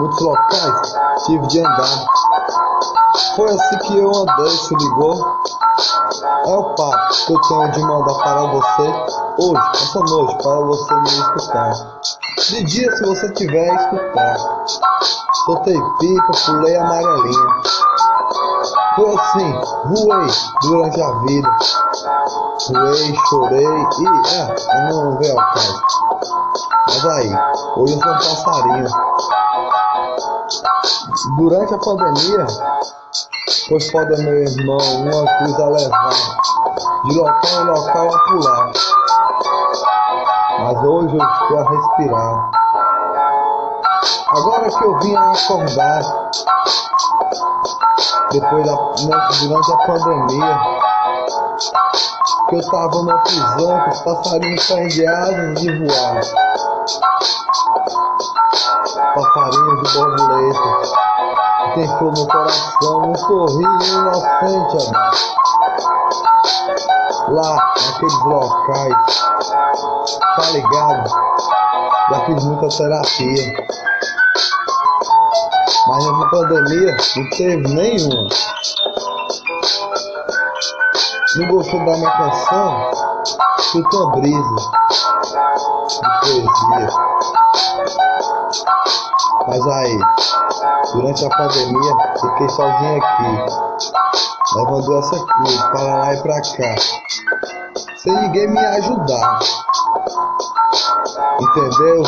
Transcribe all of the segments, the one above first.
muitos locais, tive de andar. Foi assim que eu andei, se ligou? É o papo que eu tenho de mandar para você hoje, essa noite, para você me escutar. De dia, se você tiver a escutar. Soltei pipa, pulei amarelinha. Foi assim, voei durante a vida. Voei, chorei e. É, eu não veio ao caso. Mas aí, hoje eu sou um passarinho. Durante a pandemia, foi foda meu irmão, uma cruz a levar, de local em local a pular. Mas hoje eu estou a respirar. Agora que eu vim a acordar, depois da, durante a pandemia, que eu tava numa prisão, que os passarinhos prendeados de voar. Passarinhos de tem flor no coração, um sorriso inocente, amor. Lá, naqueles locais, tá ligado? Já fiz muita terapia. Mas nessa pandemia não teve nenhuma. Não gostou da minha canção? Escuta uma brisa de poesia. Mas aí, durante a pandemia, fiquei sozinho aqui, levando essa cruz para lá e para cá, sem ninguém me ajudar. Entendeu?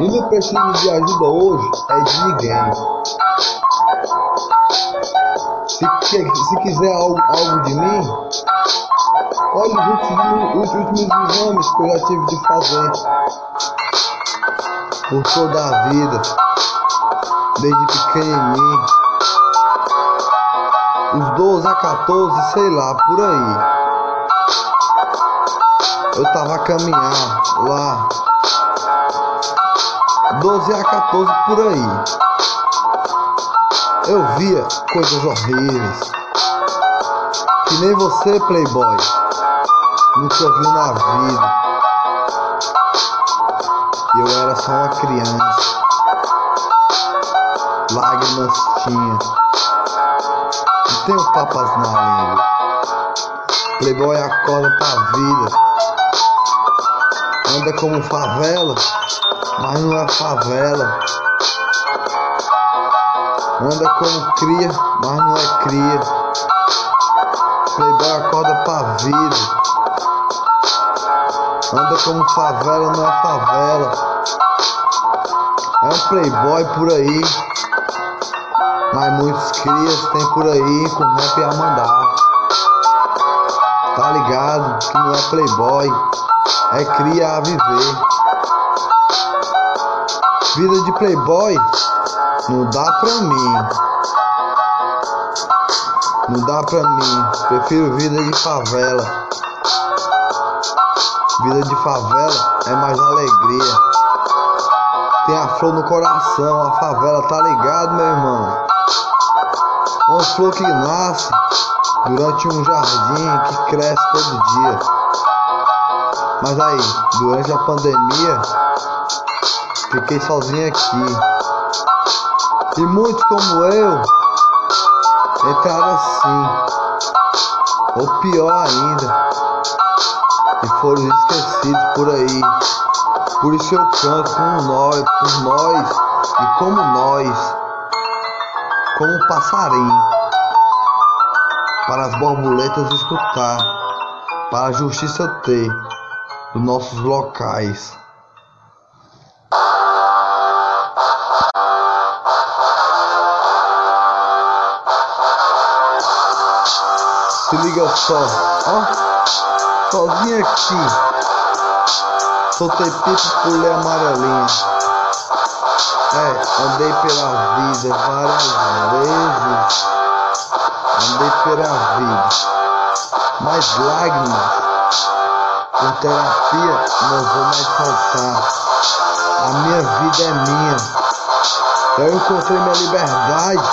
E não preciso de ajuda hoje é de ninguém. Se, se quiser algo, algo de mim, olhe os últimos, os últimos exames que eu já tive de fazer por toda a vida, desde pequenininho, os 12 a 14, sei lá, por aí. Eu tava a caminhar lá 12 a 14 por aí. Eu via coisas horríveis. Que nem você, Playboy, nunca viu na vida. Eu era só uma criança. Lágrimas tinha. Não tenho papas na língua. Playboy acorda pra vida. Anda como favela mas não é favela. Anda como cria, mas não é cria. Playboy acorda pra vida. Anda como favela, não é favela. É um playboy por aí. Mas muitos crias tem por aí com rap a mandar. Tá ligado que não é playboy, é cria a viver. Vida de playboy não dá pra mim. Não dá pra mim. Prefiro vida de favela. Vida de favela é mais alegria. Tem a flor no coração, a favela, tá ligado, meu irmão? Uma flor que nasce durante um jardim que cresce todo dia. Mas aí, durante a pandemia, Fiquei sozinho aqui. E muitos como eu entraram assim, ou pior ainda, e foram esquecidos por aí. Por isso eu canto com nós, por nós e como nós, como passarinho, para as borboletas escutar, para a justiça ter dos nossos locais. Se liga só, ó, sozinho aqui. Soltei pipa, pulei amarelinha. É, andei pela vida várias vezes. Andei pela vida. Mas lágrimas, com terapia, não vou mais faltar. A minha vida é minha. Eu encontrei minha liberdade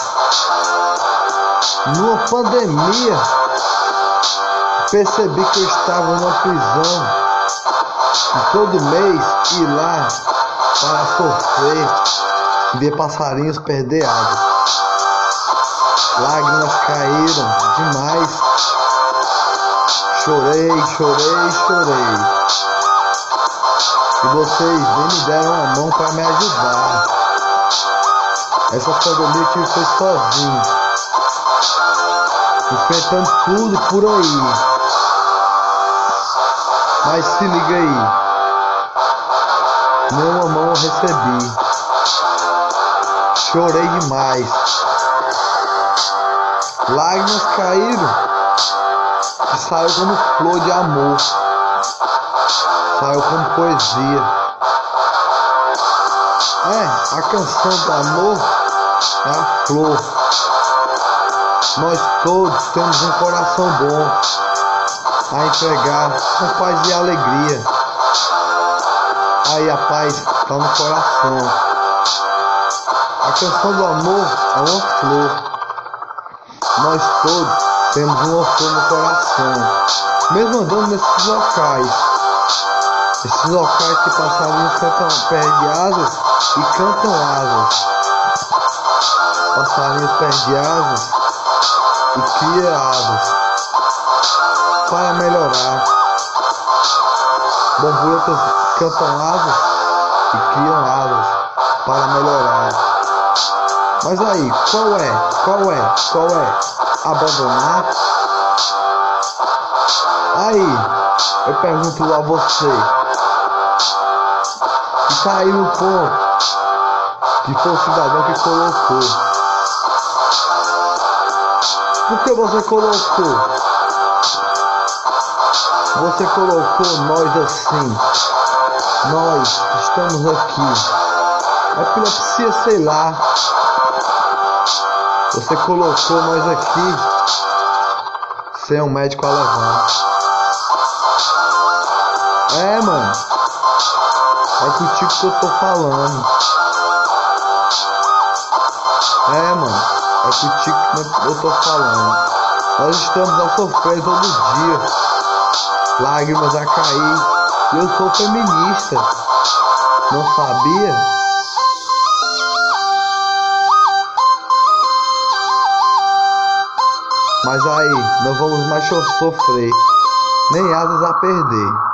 numa pandemia. Percebi que eu estava numa prisão e todo mês ir lá para sofrer ver passarinhos perder água. Lágrimas caíram demais. Chorei, chorei, chorei. E vocês nem me deram a mão para me ajudar. Essa pandemia que foi sozinho. Enfrentando tudo por aí. Mas se liga aí. Nenhuma mão eu recebi. Chorei demais. Lágrimas caíram. E saiu como flor de amor. Saiu como poesia. É, a canção do amor é a flor. Nós todos temos um coração bom a entregar com paz e alegria. Aí a paz está no coração. A canção do amor é uma flor. Nós todos temos uma flor no coração. Mesmo andando nesses locais. Esses locais que passarinhos cantam, perdem asas e cantam asas. Passarinhos perdem asas e criam asas para melhorar. Borboletas cantam asas e criam asas para melhorar. Mas aí, qual é? Qual é? Qual é? Abandonar? Aí, eu pergunto a você, que está aí no ponto, que foi o cidadão que colocou. Por que você colocou? Você colocou nós assim. Nós estamos aqui. A epilepsia, sei lá. Você colocou nós aqui sem um médico a levar. É, mano. É contigo que eu tô falando. É, mano. É contigo que eu tô falando. Nós estamos a sofrer todo dia lágrimas a cair. Eu sou feminista. Não sabia? Mas aí, não vamos mais sofrer, nem asas a perder.